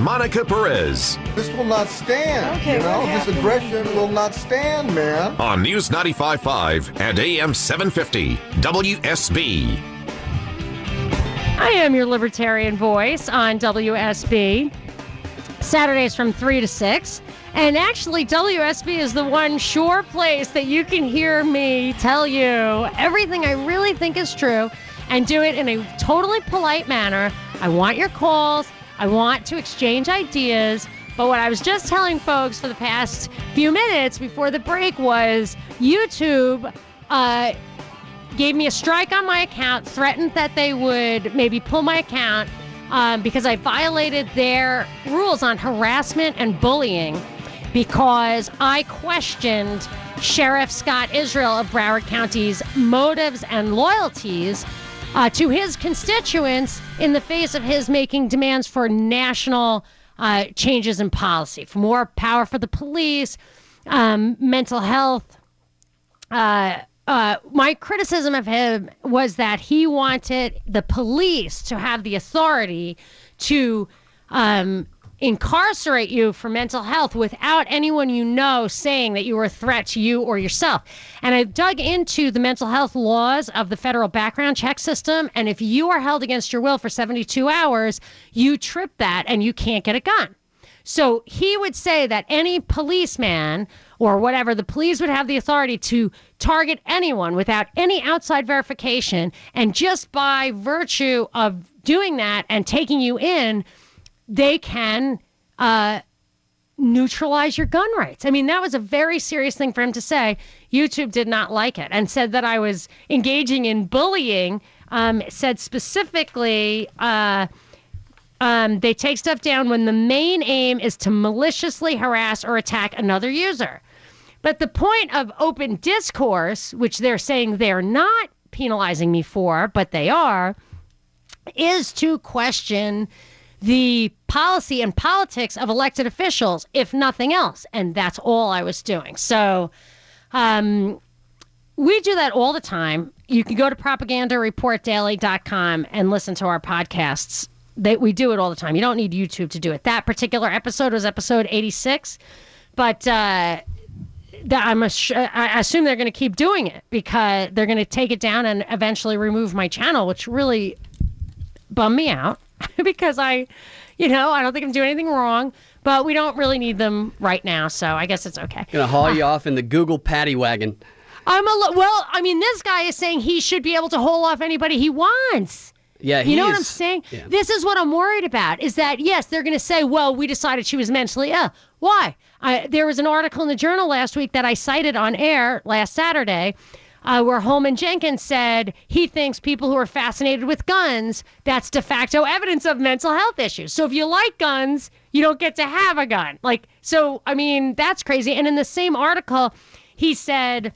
Monica Perez This will not stand. Okay, you know, this aggression will not stand, man. on News 95.5 and AM 750 WSB. I am your libertarian voice on WSB. Saturdays from 3 to 6. And actually, WSB is the one sure place that you can hear me tell you everything I really think is true and do it in a totally polite manner. I want your calls. I want to exchange ideas. But what I was just telling folks for the past few minutes before the break was YouTube uh, gave me a strike on my account, threatened that they would maybe pull my account um, because I violated their rules on harassment and bullying because I questioned Sheriff Scott Israel of Broward County's motives and loyalties uh, to his constituents in the face of his making demands for national uh, changes in policy, for more power for the police, um, mental health. Uh, uh, my criticism of him was that he wanted the police to have the authority to um, incarcerate you for mental health without anyone you know saying that you were a threat to you or yourself. And I dug into the mental health laws of the federal background check system. And if you are held against your will for 72 hours, you trip that and you can't get a gun. So he would say that any policeman or whatever, the police would have the authority to target anyone without any outside verification. And just by virtue of doing that and taking you in, they can uh, neutralize your gun rights. I mean, that was a very serious thing for him to say. YouTube did not like it and said that I was engaging in bullying. Um, said specifically, uh, um, they take stuff down when the main aim is to maliciously harass or attack another user. But the point of open discourse, which they're saying they're not penalizing me for, but they are, is to question the policy and politics of elected officials, if nothing else. And that's all I was doing. So um, we do that all the time. You can go to propagandareportdaily.com and listen to our podcasts. They, we do it all the time. You don't need YouTube to do it. That particular episode was episode 86. But uh, I'm I assume they're going to keep doing it because they're going to take it down and eventually remove my channel, which really bummed me out because I, you know, I don't think I'm doing anything wrong, but we don't really need them right now, so I guess it's okay. Gonna haul uh, you off in the Google paddy wagon. I'm a lo- well. I mean, this guy is saying he should be able to haul off anybody he wants. Yeah, You know what I'm saying? yeah. This is what I'm worried about. Is that yes, they're going to say, well, we decided she was mentally ill. Why? I, there was an article in the journal last week that I cited on air last Saturday. Uh, where Holman Jenkins said he thinks people who are fascinated with guns, that's de facto evidence of mental health issues. So if you like guns, you don't get to have a gun. Like, so, I mean, that's crazy. And in the same article, he said,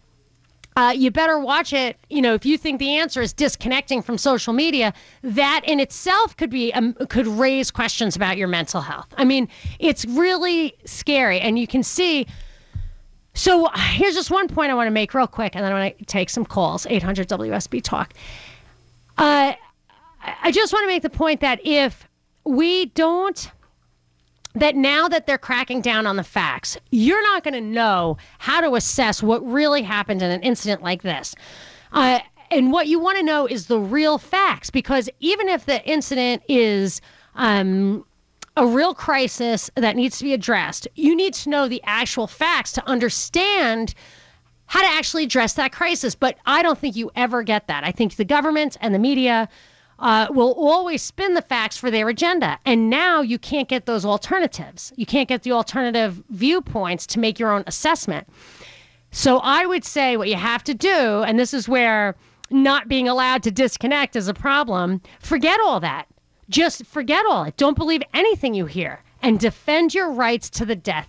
uh, you better watch it. You know, if you think the answer is disconnecting from social media, that in itself could be um, could raise questions about your mental health. I mean, it's really scary, and you can see. So here's just one point I want to make real quick, and then I want to take some calls. 800 WSB Talk. Uh, I- just want to make the point that if we don't that now that they're cracking down on the facts, you're not going to know how to assess what really happened in an incident like this. Uh, and what you want to know is the real facts, because even if the incident is um, a real crisis that needs to be addressed, you need to know the actual facts to understand how to actually address that crisis. But I don't think you ever get that. I think the government and the media uh, will always spin the facts for their agenda. And now you can't get those alternatives. You can't get the alternative viewpoints to make your own assessment. So I would say what you have to do, and this is where not being allowed to disconnect is a problem, forget all that. Just forget all it. Don't believe anything you hear and defend your rights to the death.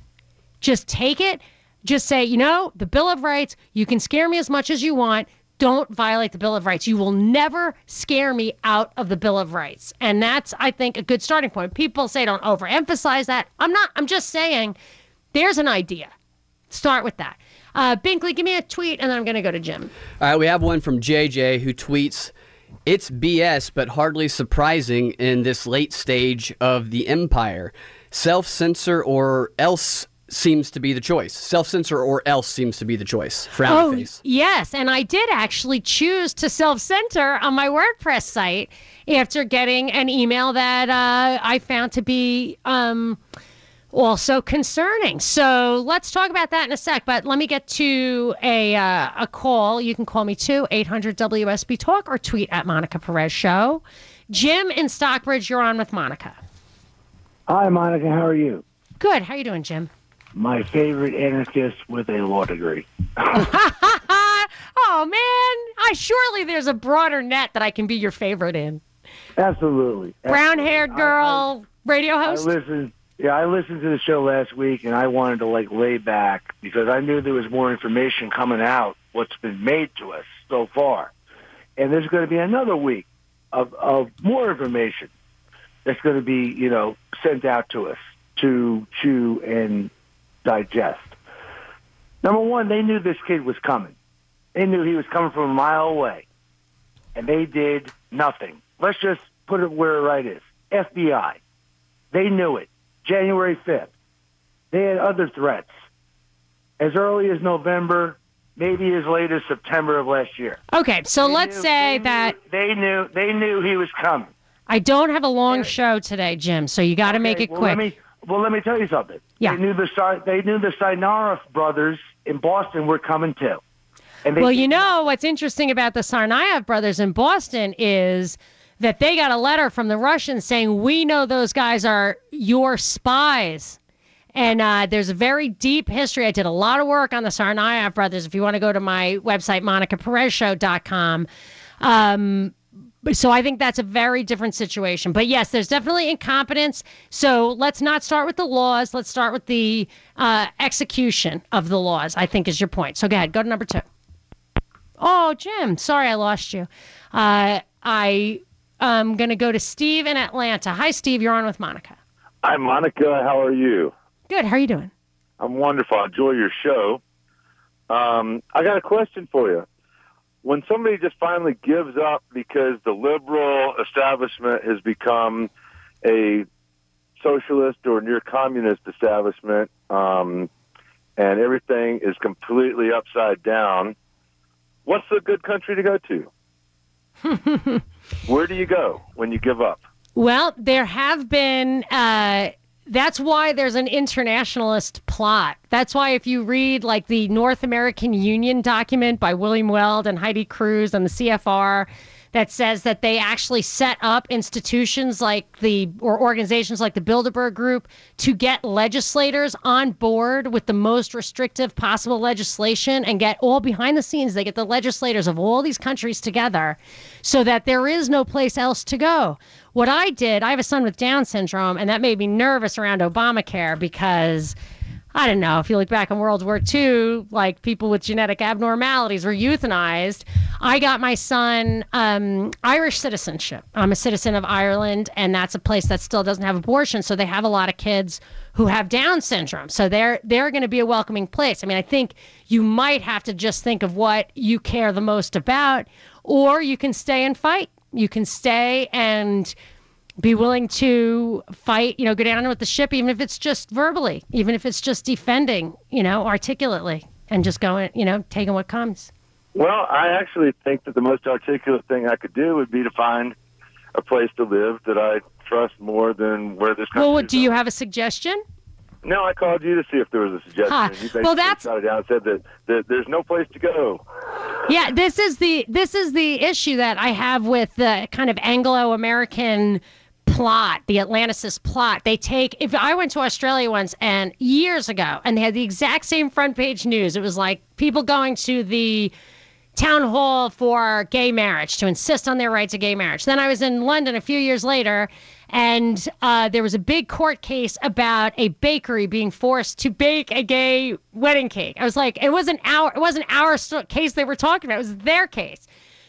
Just take it. Just say, you know, the Bill of Rights, you can scare me as much as you want. Don't violate the Bill of Rights. You will never scare me out of the Bill of Rights. And that's, I think, a good starting point. People say don't overemphasize that. I'm not, I'm just saying there's an idea. Start with that. Uh, Binkley, give me a tweet, and then I'm going to go to Jim. All right, we have one from JJ who tweets, "It's BS, but hardly surprising in this late stage of the empire. Self-censor or else." Seems to be the choice. Self censor or else seems to be the choice. Frowny Oh, face. yes. And I did actually choose to self censor on my WordPress site after getting an email that uh, I found to be um, also concerning. So let's talk about that in a sec. But let me get to a, uh, a call. You can call me too, 800 WSB Talk, or tweet at Monica Perez Show. Jim in Stockbridge, you're on with Monica. Hi, Monica. How are you? Good. How you doing, Jim? My favorite anarchist with a law degree. oh man, I surely there's a broader net that I can be your favorite in. Absolutely. Brown haired girl, radio I, I host. listened. Yeah, I listened to the show last week, and I wanted to like lay back because I knew there was more information coming out. What's been made to us so far, and there's going to be another week of of more information that's going to be you know sent out to us to chew and digest. Number one, they knew this kid was coming. They knew he was coming from a mile away, and they did nothing. Let's just put it where it right is. FBI. They knew it. January 5th. They had other threats. As early as November, maybe as late as September of last year. Okay, so They let's knew- say they that knew, they knew they knew he was coming. I don't have a long show today, Jim. So you got to make it well, quick. Let me, well, let me tell you something. Yeah. They knew the they knew the Tsarnaev brothers in Boston were coming too. And well, you know what's interesting about the Tsarnaev brothers in Boston is that they got a letter from the Russians saying we know those guys are your spies. And uh, there's a very deep history. I did a lot of work on the Tsarnaev brothers. If you want to go to my website, monicaperezshow.com. Um, so I think that's a very different situation. But yes, there's definitely incompetence. So let's not start with the laws. Let's start with the uh, execution of the laws. I think is your point. So go ahead, go to number two. Oh, Jim, sorry I lost you. Uh, I am going to go to Steve in Atlanta. Hi, Steve. You're on with Monica. Hi, Monica. How are you? Good. How are you doing? I'm wonderful. I enjoy your show. Um, I got a question for you. When somebody just finally gives up because the liberal establishment has become a socialist or near communist establishment, um, and everything is completely upside down, what's a good country to go to? Where do you go when you give up? Well, there have been. Uh, that's why there's an internationalist plot. That's why if you read like the North American Union document by William Weld and Heidi Cruz and the CFR that says that they actually set up institutions like the or organizations like the Bilderberg Group to get legislators on board with the most restrictive possible legislation and get all behind the scenes. They get the legislators of all these countries together so that there is no place else to go. What I did, I have a son with Down syndrome, and that made me nervous around Obamacare because I don't know. If you look back in World War II, like people with genetic abnormalities were euthanized. I got my son um, Irish citizenship. I'm a citizen of Ireland, and that's a place that still doesn't have abortion. So they have a lot of kids who have Down syndrome. So they're they're going to be a welcoming place. I mean, I think you might have to just think of what you care the most about, or you can stay and fight. You can stay and be willing to fight, you know, go down with the ship, even if it's just verbally, even if it's just defending, you know, articulately and just going, you know, taking what comes. Well, I actually think that the most articulate thing I could do would be to find a place to live that I trust more than where this country Well, do you have a suggestion? No, I called you to see if there was a suggestion. Ah, huh. You Well, that's- shot it down and said that, that there's no place to go. Yeah, this is the this is the issue that I have with the kind of Anglo-American plot, the Atlanticist plot. They take if I went to Australia once and years ago and they had the exact same front page news. It was like people going to the town hall for gay marriage to insist on their right to gay marriage. Then I was in London a few years later, and uh, there was a big court case about a bakery being forced to bake a gay wedding cake. I was like, it wasn't our it wasn't our case they were talking about; it was their case.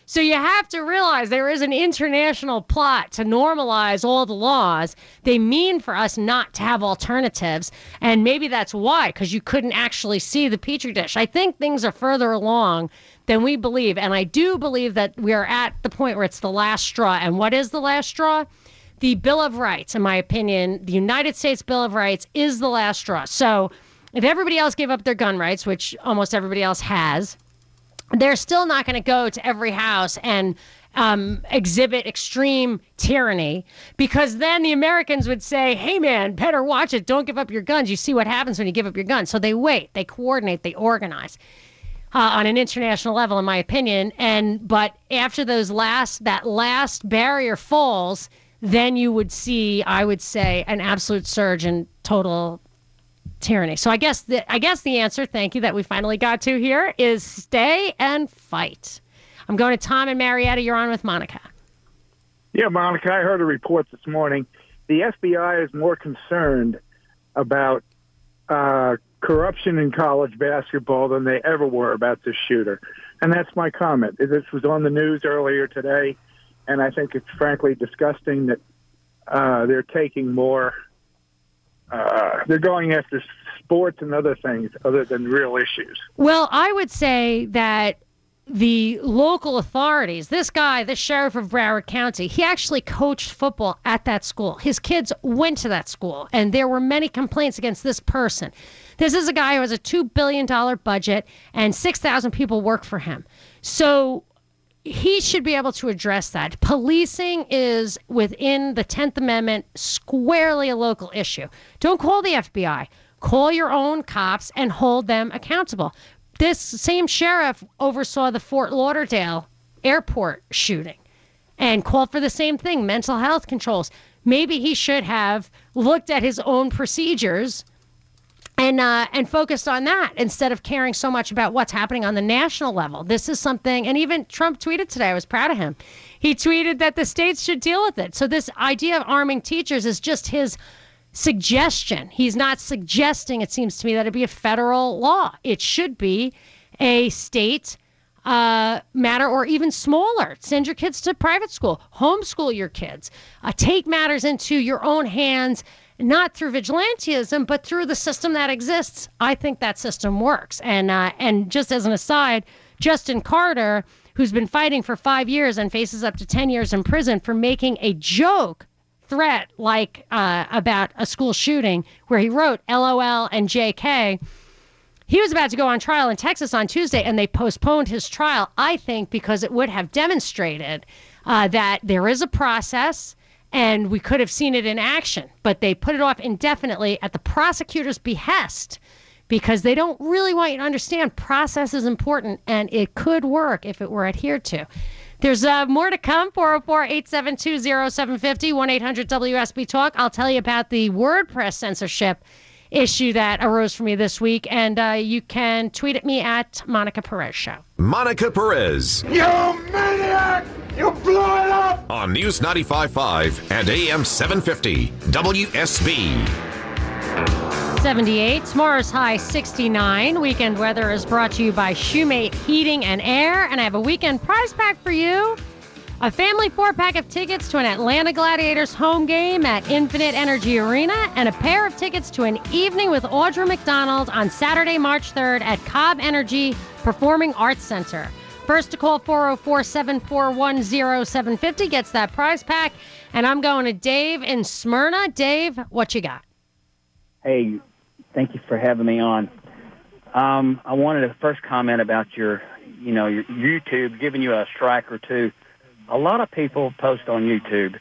So you have to realize there is an international plot to normalize all the laws. They mean for us not to have alternatives. And maybe that's why, because you couldn't actually see the Petri dish. I think things are further along than we believe. And I do believe that we are at the point where it's the last straw. And what is the last straw? The Bill of Rights, in my opinion, the United States Bill of Rights is the last straw. So if everybody else gave up their gun rights, which almost everybody else has, they're still not going to go to every house and um, exhibit extreme tyranny because then the Americans would say, hey, man, better watch it. Don't give up your guns. You see what happens when you give up your guns. So they wait, they coordinate, they organize. Uh, on an international level, in my opinion, and but after those last that last barrier falls, then you would see, I would say, an absolute surge in total tyranny. So I guess the I guess the answer, thank you, that we finally got to here is stay and fight. I'm going to Tom and Marietta. You're on with Monica. Yeah, Monica, I heard a report this morning. The FBI is more concerned about uh, corruption in college basketball than they ever were about this shooter. And that's my comment. This was on the news earlier today, and I think it's frankly disgusting that uh, they're taking more uh, they're going after sports and other things other than real issues. Well, I would say that the local authorities, this guy, the sheriff of Broward County, he actually coached football at that school. His kids went to that school, and there were many complaints against this person. This is a guy who has a $2 billion budget, and 6,000 people work for him. So he should be able to address that. Policing is within the 10th Amendment squarely a local issue. Don't call the FBI. Call your own cops and hold them accountable. This same sheriff oversaw the Fort Lauderdale airport shooting and called for the same thing mental health controls. Maybe he should have looked at his own procedures and uh, and focused on that instead of caring so much about what's happening on the national level. This is something, and even Trump tweeted today. I was proud of him. He tweeted that the states should deal with it. So this idea of arming teachers is just his suggestion. He's not suggesting. It seems to me that it be a federal law. It should be a state. Uh, matter or even smaller. Send your kids to private school, homeschool your kids, uh, take matters into your own hands not through vigilantism, but through the system that exists. I think that system works. And uh, and just as an aside, Justin Carter, who's been fighting for five years and faces up to ten years in prison for making a joke threat like uh, about a school shooting, where he wrote "LOL" and "JK." He was about to go on trial in Texas on Tuesday, and they postponed his trial. I think because it would have demonstrated uh, that there is a process and we could have seen it in action, but they put it off indefinitely at the prosecutor's behest because they don't really want you to understand process is important and it could work if it were adhered to. There's uh, more to come 404 872 0750 1 800 WSB Talk. I'll tell you about the WordPress censorship issue that arose for me this week, and uh, you can tweet at me at Monica Perez Show. Monica Perez. You maniac! You blew it up! On News 95.5 and AM 750, WSB. 78. Tomorrow's high 69. Weekend weather is brought to you by Shoemate Heating and Air. And I have a weekend prize pack for you. A family four pack of tickets to an Atlanta Gladiators home game at Infinite Energy Arena, and a pair of tickets to an evening with Audra McDonald on Saturday, March 3rd at Cobb Energy Performing Arts Center. First to call 404 741 0750 gets that prize pack. And I'm going to Dave in Smyrna. Dave, what you got? Hey, thank you for having me on. Um, I wanted to first comment about your, you know, your YouTube giving you a strike or two a lot of people post on YouTube,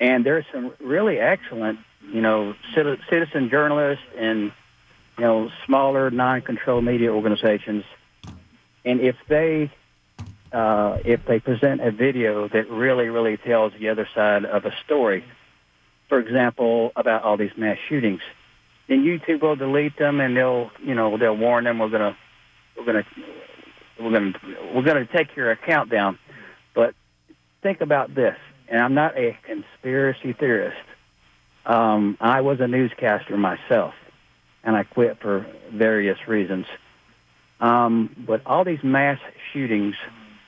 and there's some really excellent, you know, citizen journalists and you know smaller non-controlled media organizations, and if they uh, if they present a video that really really tells the other side of a story, for example, about all these mass shootings, then YouTube will delete them and they'll you know they'll warn them we're gonna we're gonna we're to we're to take your account down. But think about this, and I'm not a conspiracy theorist. Um, I was a newscaster myself, and I quit for various reasons. Um, but all these mass shootings,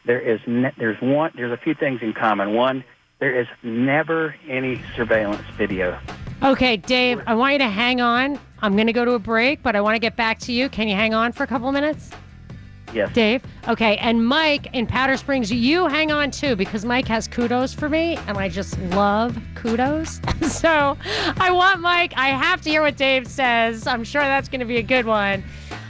there is ne- there's one there's a few things in common. One, there is never any surveillance video. Okay, Dave, I want you to hang on. I'm going to go to a break, but I want to get back to you. Can you hang on for a couple minutes? Yes. Dave? Okay, and Mike in Powder Springs, you hang on too because Mike has kudos for me and I just love kudos. so I want Mike, I have to hear what Dave says. I'm sure that's going to be a good one.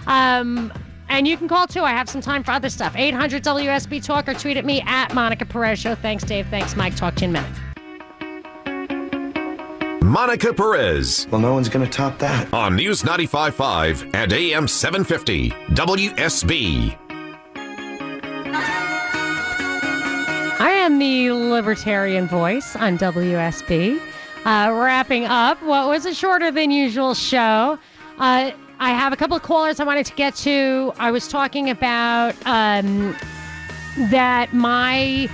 Um, and you can call too. I have some time for other stuff. 800 WSB Talk or tweet at me at Monica Perez Show. Thanks, Dave. Thanks, Mike. Talk to you in a minute. Monica Perez. Well, no one's going to top that. On News 95.5 and AM 750, WSB. I am the Libertarian Voice on WSB. Uh, wrapping up what was a shorter than usual show. Uh, I have a couple of callers I wanted to get to. I was talking about um, that my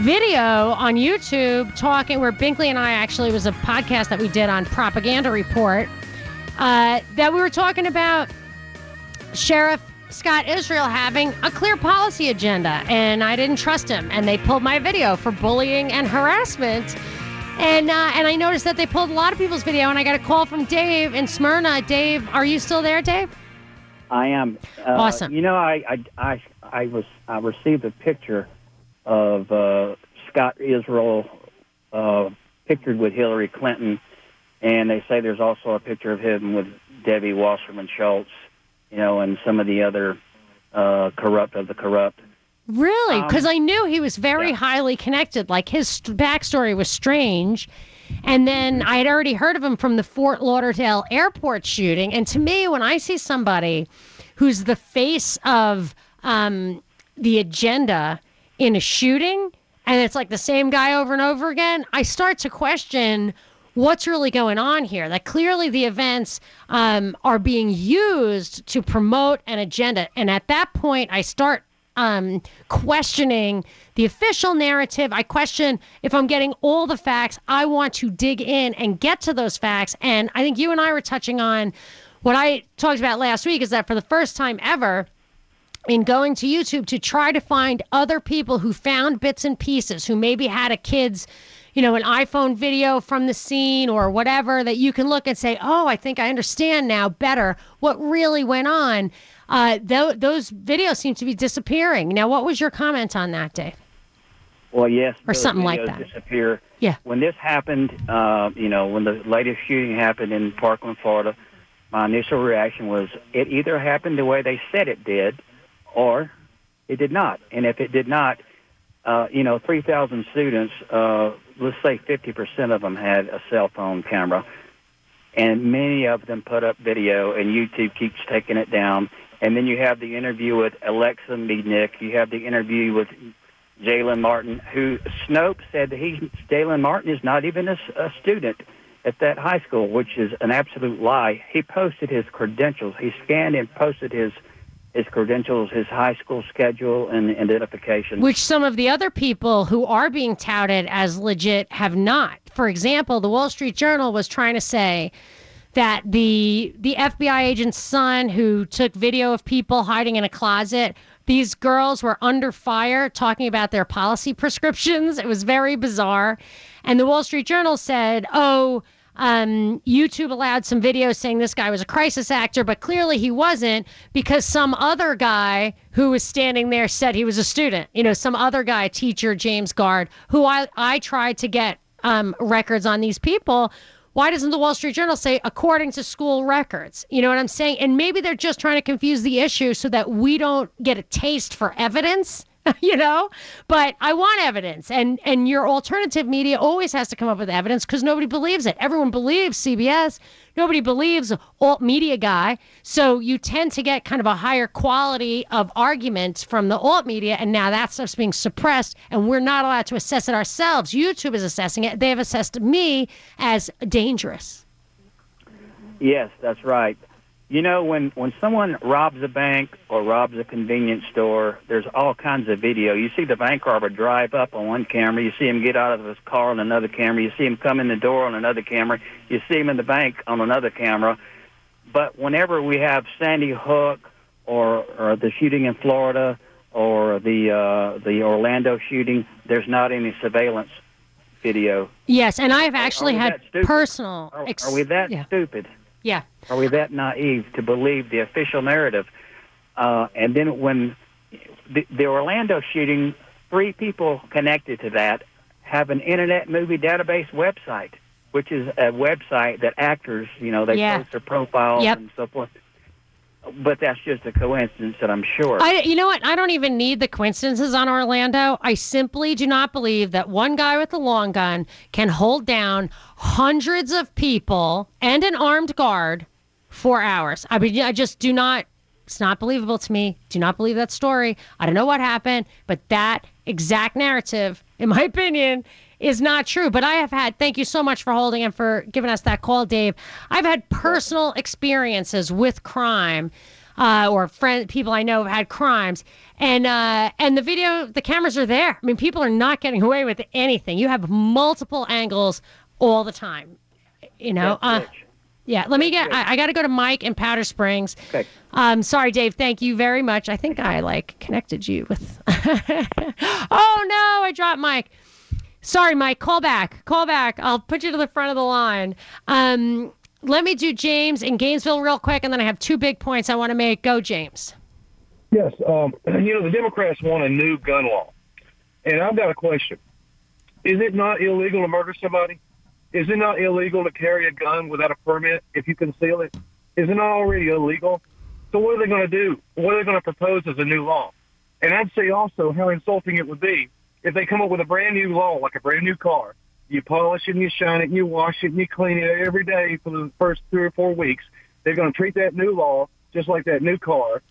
video on YouTube talking where Binkley and I actually was a podcast that we did on Propaganda Report uh, that we were talking about Sheriff Scott Israel having a clear policy agenda, and I didn't trust him, and they pulled my video for bullying and harassment. And uh, and I noticed that they pulled a lot of people's video, and I got a call from Dave in Smyrna. Dave, are you still there, Dave? I am. Uh, Awesome. You know, I, I, I, I was I received a picture of uh, Scott Israel uh, pictured with Hillary Clinton, and they say there's also a picture of him with Debbie Wasserman Schultz, you know, and some of the other uh, corrupt of the corrupt. Really? Um, Because I knew he was very highly connected. Like his st- backstory was strange. And then I had already heard of him from the Fort Lauderdale airport shooting. And to me, when I see somebody who's the face of um, the agenda in a shooting, and it's like the same guy over and over again, I start to question what's really going on here. That clearly the events um, are being used to promote an agenda. And at that point, I start um, questioning the official narrative. I question if I'm getting all the facts. I want to dig in and get to those facts. And I think you and I were touching on what I talked about last week is that for the first time ever, in going to YouTube to try to find other people who found bits and pieces, who maybe had a kid's, you know, an iPhone video from the scene or whatever that you can look and say, oh, I think I understand now better what really went on. Uh, th- those videos seem to be disappearing. Now, what was your comment on that, Dave? Well, yes, Or something like that. Disappear. Yeah. When this happened, uh, you know, when the latest shooting happened in Parkland, Florida, my initial reaction was it either happened the way they said it did, or it did not. And if it did not, uh, you know, 3,000 students, uh, let's say 50% of them had a cell phone camera, and many of them put up video, and YouTube keeps taking it down. And then you have the interview with Alexa Mednick. You have the interview with Jalen Martin, who Snopes said that he Jalen Martin is not even a student at that high school, which is an absolute lie. He posted his credentials. He scanned and posted his his credentials, his high school schedule, and identification. Which some of the other people who are being touted as legit have not. For example, the Wall Street Journal was trying to say that the the FBI agent's son who took video of people hiding in a closet these girls were under fire talking about their policy prescriptions it was very bizarre and the wall street journal said oh um, youtube allowed some videos saying this guy was a crisis actor but clearly he wasn't because some other guy who was standing there said he was a student you know some other guy teacher james guard who i, I tried to get um, records on these people why doesn't the Wall Street Journal say according to school records? You know what I'm saying? And maybe they're just trying to confuse the issue so that we don't get a taste for evidence, you know? But I want evidence. And and your alternative media always has to come up with evidence cuz nobody believes it. Everyone believes CBS. Nobody believes alt media guy. So you tend to get kind of a higher quality of argument from the alt media and now that stuff's being suppressed and we're not allowed to assess it ourselves. YouTube is assessing it. They have assessed me as dangerous. Yes, that's right. You know, when when someone robs a bank or robs a convenience store, there's all kinds of video. You see the bank robber drive up on one camera. You see him get out of his car on another camera. You see him come in the door on another camera. You see him in the bank on another camera. But whenever we have Sandy Hook or, or the shooting in Florida or the uh, the Orlando shooting, there's not any surveillance video. Yes, and I've actually we had that stupid? personal. Are, ex- are we that yeah. stupid? Yeah. Are we that naive to believe the official narrative? Uh, and then when the, the Orlando shooting, three people connected to that have an Internet Movie Database website, which is a website that actors, you know, they Yeah. post their profiles Yep. and so forth. But that's just a coincidence that I'm sure. I, you know what? I don't even need the coincidences on Orlando. I simply do not believe that one guy with a long gun can hold down hundreds of people and an armed guard for hours. I mean, I just do not. It's not believable to me. Do not believe that story. I don't know what happened, but that exact narrative, in my opinion, is not true. But I have had, thank you so much for holding and for giving us that call, Dave. I've had personal experiences with crime. Uh, or friend people I know have had crimes, and uh, and the video, the cameras are there. I mean, people are not getting away with anything. You have multiple angles all the time. You know, uh, yeah. Let me get. I, I got to go to Mike in Powder Springs. Okay. Um, sorry, Dave. Thank you very much. I think I like connected you with. oh no, I dropped Mike. Sorry, Mike. Call back. Call back. I'll put you to the front of the line. Um, let me do James in Gainesville real quick, and then I have two big points I want to make. Go, James. Yes, um, you know the Democrats want a new gun law, and I've got a question: Is it not illegal to murder somebody? Is it not illegal to carry a gun without a permit if you conceal it? Is it not already illegal? So what are they going to do? What are they going to propose as a new law? And I'd say also how insulting it would be if they come up with a brand new law, like a brand new car. You polish it and you shine it and you wash it and you clean it every day for the first three or four weeks. They're going to treat that new law just like that new car,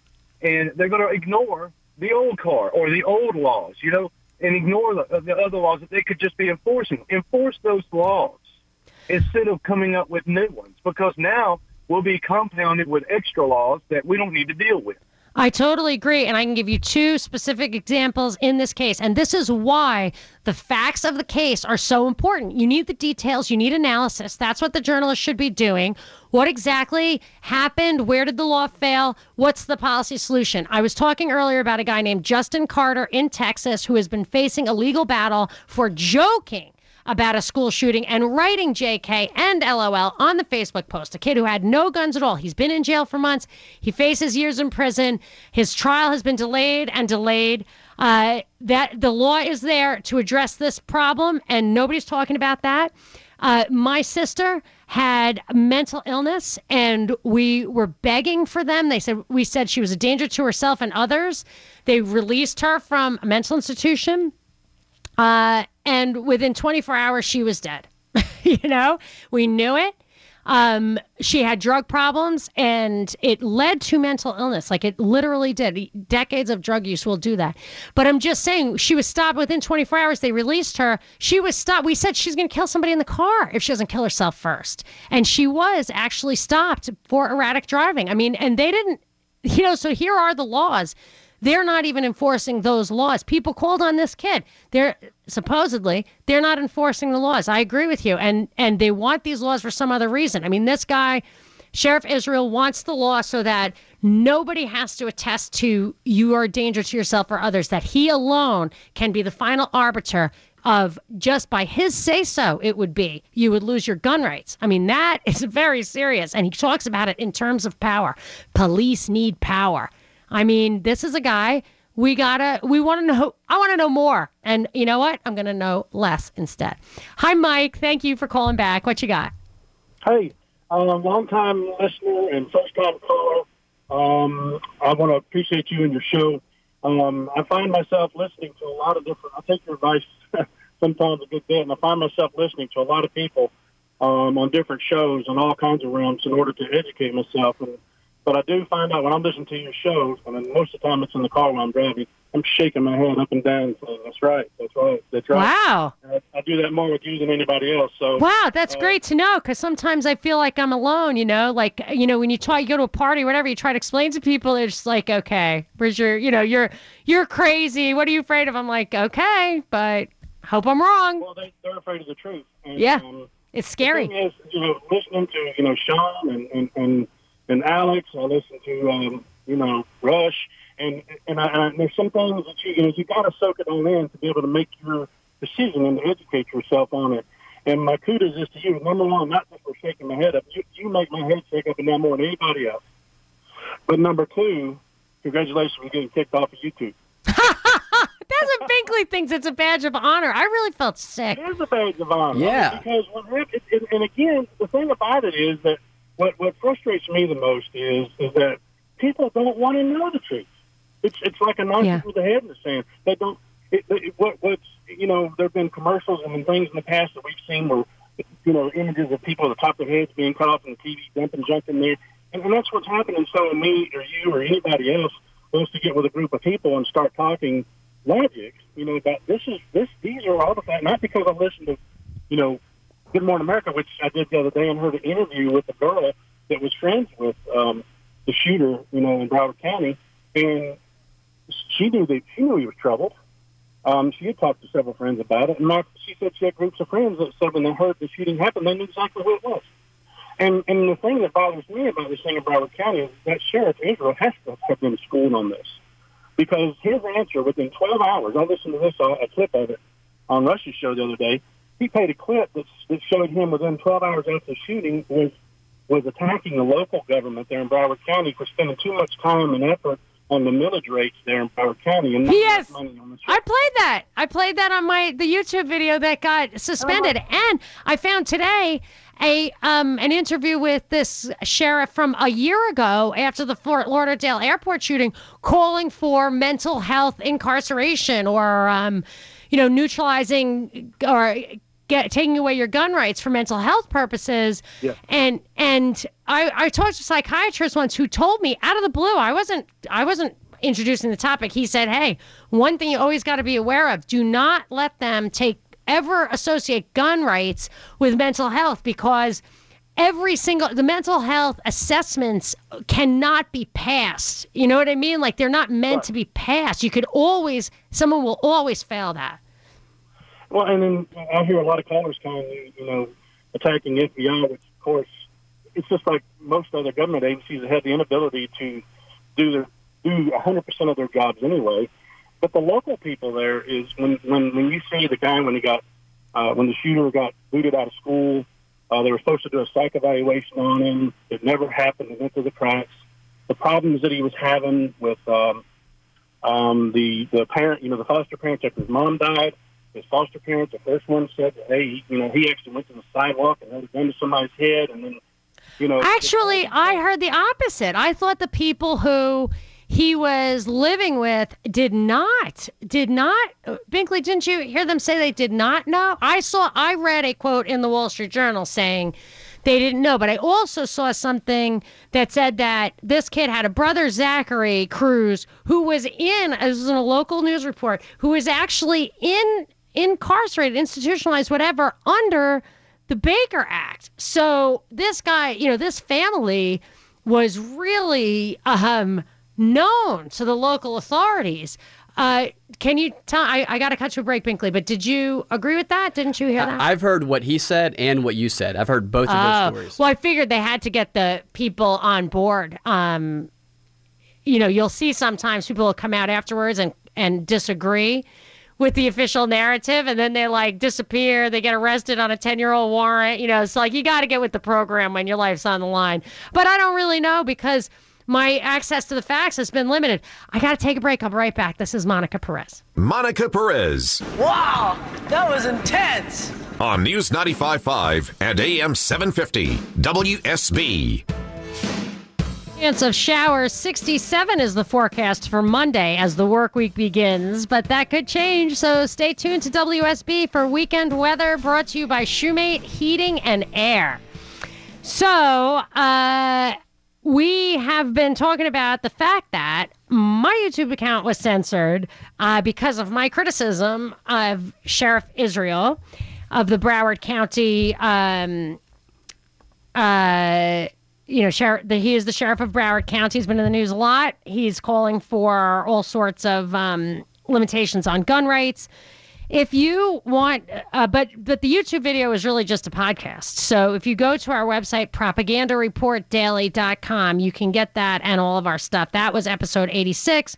and they're going to ignore the old car or the old laws, you know, and ignore the, the other laws that they could just be enforcing. Enforce those laws instead of coming up with new ones, because now we'll be compounded with extra laws that we don't need to deal with. I totally agree. And I can give you two specific examples in this case. And this is why the facts of the case are so important. You need the details, you need analysis. That's what the journalist should be doing. What exactly happened? Where did the law fail? What's the policy solution? I was talking earlier about a guy named Justin Carter in Texas who has been facing a legal battle for joking about a school shooting and writing JK and LOL on the Facebook post. A kid who had no guns at all. He's been in jail for months. He faces years in prison. His trial has been delayed and delayed. Uh, that the law is there to address this problem, and nobody's talking about that. Uh, my sister had mental illness, and we were begging for them. They said we said she was a danger to herself and others. They released her from a mental institution. Uh, and within 24 hours, she was dead. you know, we knew it. Um, she had drug problems and it led to mental illness. Like it literally did. Decades of drug use will do that. But I'm just saying, she was stopped within 24 hours. They released her. She was stopped. We said she's going to kill somebody in the car if she doesn't kill herself first. And she was actually stopped for erratic driving. I mean, and they didn't, you know, so here are the laws. They're not even enforcing those laws. People called on this kid. They're supposedly they're not enforcing the laws. I agree with you. And and they want these laws for some other reason. I mean, this guy Sheriff Israel wants the law so that nobody has to attest to you are a danger to yourself or others, that he alone can be the final arbiter of just by his say so, it would be you would lose your gun rights. I mean, that is very serious. And he talks about it in terms of power. Police need power. I mean, this is a guy we gotta, we wanna know, I wanna know more. And you know what? I'm gonna know less instead. Hi, Mike. Thank you for calling back. What you got? Hey, um, long time listener and first time caller. Um, I want to appreciate you and your show. Um, I find myself listening to a lot of different. I take your advice sometimes a good bit, and I find myself listening to a lot of people um, on different shows on all kinds of realms in order to educate myself. And but I do find out when I'm listening to your shows, and then most of the time it's in the car while I'm driving. I'm shaking my head up and down. saying, that's right. That's right. That's right. Wow. I, I do that more with you than anybody else. So Wow, that's uh, great to know because sometimes I feel like I'm alone, you know, like, you know, when you try, you go to a party, or whatever, you try to explain to people, it's just like, okay, where's your, you know, you're, you're crazy. What are you afraid of? I'm like, okay, but hope I'm wrong. Well, they, they're afraid of the truth. And, Yeah. Um, It's scary. The thing is, you know, listening to you know Sean and and and, and Alex, I listen to um, you know Rush, and and, I, and there's some things that you you know you got to soak it all in to be able to make your decision and to educate yourself on it. And my kudos is to you. Number one, not just for shaking my head up. You, you make my head shake up and down more than anybody else. But number two, congratulations for getting kicked off of YouTube. Desmond Binkley thinks it's a badge of honor. I really felt sick. It is a badge of honor. Yeah. Because what happened, and, and again, the thing about it is that what what frustrates me the most is is that people don't want to know the truth. It's it's like a knife Yeah. through the head in the sand. They don't. It, it, what what's you know there have been commercials and things in the past that we've seen where you know images of people at the top of their heads being cut off and the TV dumping junk in there, and, and that's what's happening. So me or you or anybody else wants to get with a group of people and start talking logic, you know, about this is this these are all the facts. Not because I listened to, you know, Good Morning America, which I did the other day, and heard an interview with a girl that was friends with um, the shooter, you know, in Broward County, and she knew that she knew he was troubled. Um, she had talked to several friends about it, and Mark, she said she had groups of friends that said when they heard the shooting happen, they knew exactly who it was. And and the thing that bothers me about this thing in Broward County is that Sheriff Israel has to have been schooled on this because his answer within 12 hours, I listened to this, uh, a clip of it on Rush's show the other day. He played a clip that, that showed him within 12 hours after the shooting was was attacking the local government there in Broward County for spending too much time and effort on the millage rates there in Broward County and Yes. money on the I played that. I played that on my the YouTube video that got suspended, and I found today a um an interview with this sheriff from a year ago after the Fort Lauderdale airport shooting, calling for mental health incarceration or um, you know, neutralizing or get taking away your gun rights for mental health purposes. Yeah. And and I I talked to a psychiatrist once who told me out of the blue, I wasn't I wasn't introducing the topic. He said, "Hey, one thing you always got to be aware of: do not let them take ever associate gun rights with mental health because." Every single the mental health assessments cannot be passed. You know what I mean? Like they're not meant to be passed. You could always someone will always fail that. Well, and then I hear a lot of callers calling, you know, attacking FBI, which of course it's just like most other government agencies that have the inability to do their do 100 percent of their jobs anyway. But the local people there is when when when you see the guy when he got uh, when the shooter got booted out of school, uh, they were supposed to do a psych evaluation on him. It never happened. It went through the cracks. The problems that he was having with um, um, the the parent, you know, the foster parents after his mom died. His foster parents, the first one said that, hey, you know, he actually went to the sidewalk and held a gun to somebody's head, and then, you know, Actually, I heard the opposite. I thought the people who he was living with did not did not Binkley didn't you hear them say they did not know? I saw I read a quote in the Wall Street Journal saying they didn't know, but I also saw something that said that this kid had a brother Zachary Cruz who was in as was in a local news report who was actually in incarcerated, institutionalized, whatever, under the Baker Act. So this guy, you know, this family was really um, known to the local authorities. Uh, can you tell? I, I got to cut you a break, Binkley, but did you agree with that? Didn't you hear that? I've heard what he said and what you said. I've heard both of Oh, those stories. Well, I figured they had to get the people on board. Um, you know, you'll see sometimes people will come out afterwards and, and disagree with the official narrative, and then they like disappear. They get arrested on a 10 year old warrant. You know, it's like you got to get with the program when your life's on the line. But I don't really know because my access to the facts has been limited. I got to take a break. I'll be right back. This is Monica Perez. Monica Perez Wow, that was intense. on News 95.5 and AM 750 WSB. Chance of showers 67 is the forecast for Monday as the work week begins, but that could change. So stay tuned to WSB for weekend weather brought to you by Shoemate Heating and Air. So, uh, we have been talking about the fact that my YouTube account was censored uh, because of my criticism of Sheriff Israel of the Broward County. Um, uh, you know, sheriff. The, he is the sheriff of Broward County. He's been in the news a lot. He's calling for all sorts of um, limitations on gun rights. If you want, uh, but but the YouTube video is really just a podcast. So if you go to our website propagandareportdaily.com, you can get that and all of our stuff. That was episode 86.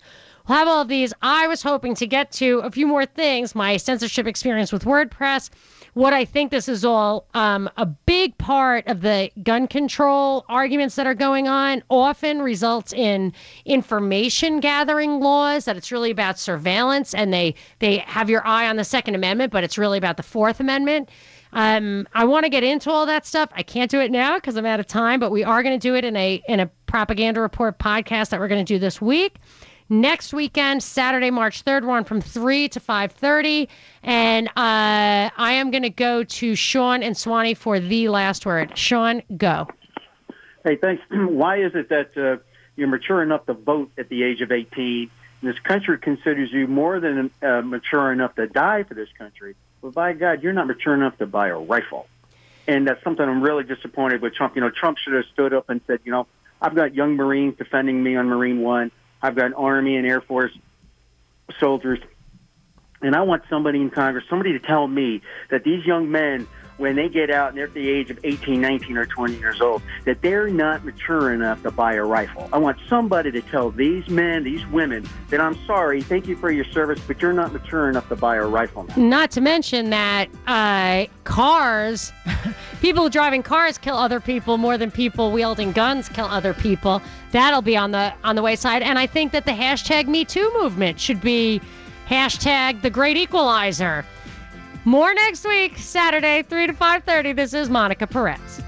We'll have all of these. I was hoping to get to a few more things. My censorship experience with WordPress what I think this is all um, a big part of the gun control arguments that are going on often results in information gathering laws that it's really about surveillance and they they have your eye on the second amendment but it's really about the fourth amendment um, I want to get into all that stuff. I can't do it now because I'm out of time, but we are going to do it in a in a propaganda report podcast that we're going to do this week next weekend, Saturday, March 3rd. We're on from 3 to 5.30. And uh, I am going to go to Sean and Swanee for the last word. Sean, go. Hey, thanks. Why is it that uh, you're mature enough to vote at the age of 18? This country considers you more than uh, mature enough to die for this country. But by God, you're not mature enough to buy a rifle. And that's something I'm really disappointed with Trump. You know, Trump should have stood up and said, you know, I've got young Marines defending me on Marine One. I've got Army and Air Force soldiers. And I want somebody in Congress, somebody to tell me that these young men, when they get out and they're at the age of 18, 19, or 20 years old, that they're not mature enough to buy a rifle. I want somebody to tell these men, these women, that I'm sorry, thank you for your service, but you're not mature enough to buy a rifle now. Not to mention that uh, cars, people driving cars kill other people more than people wielding guns kill other people. That'll be on the on the wayside. And I think that the hashtag Me Too movement should be hashtag the Great Equalizer. More next week, Saturday, 3 to 5.30. This is Monica Perez.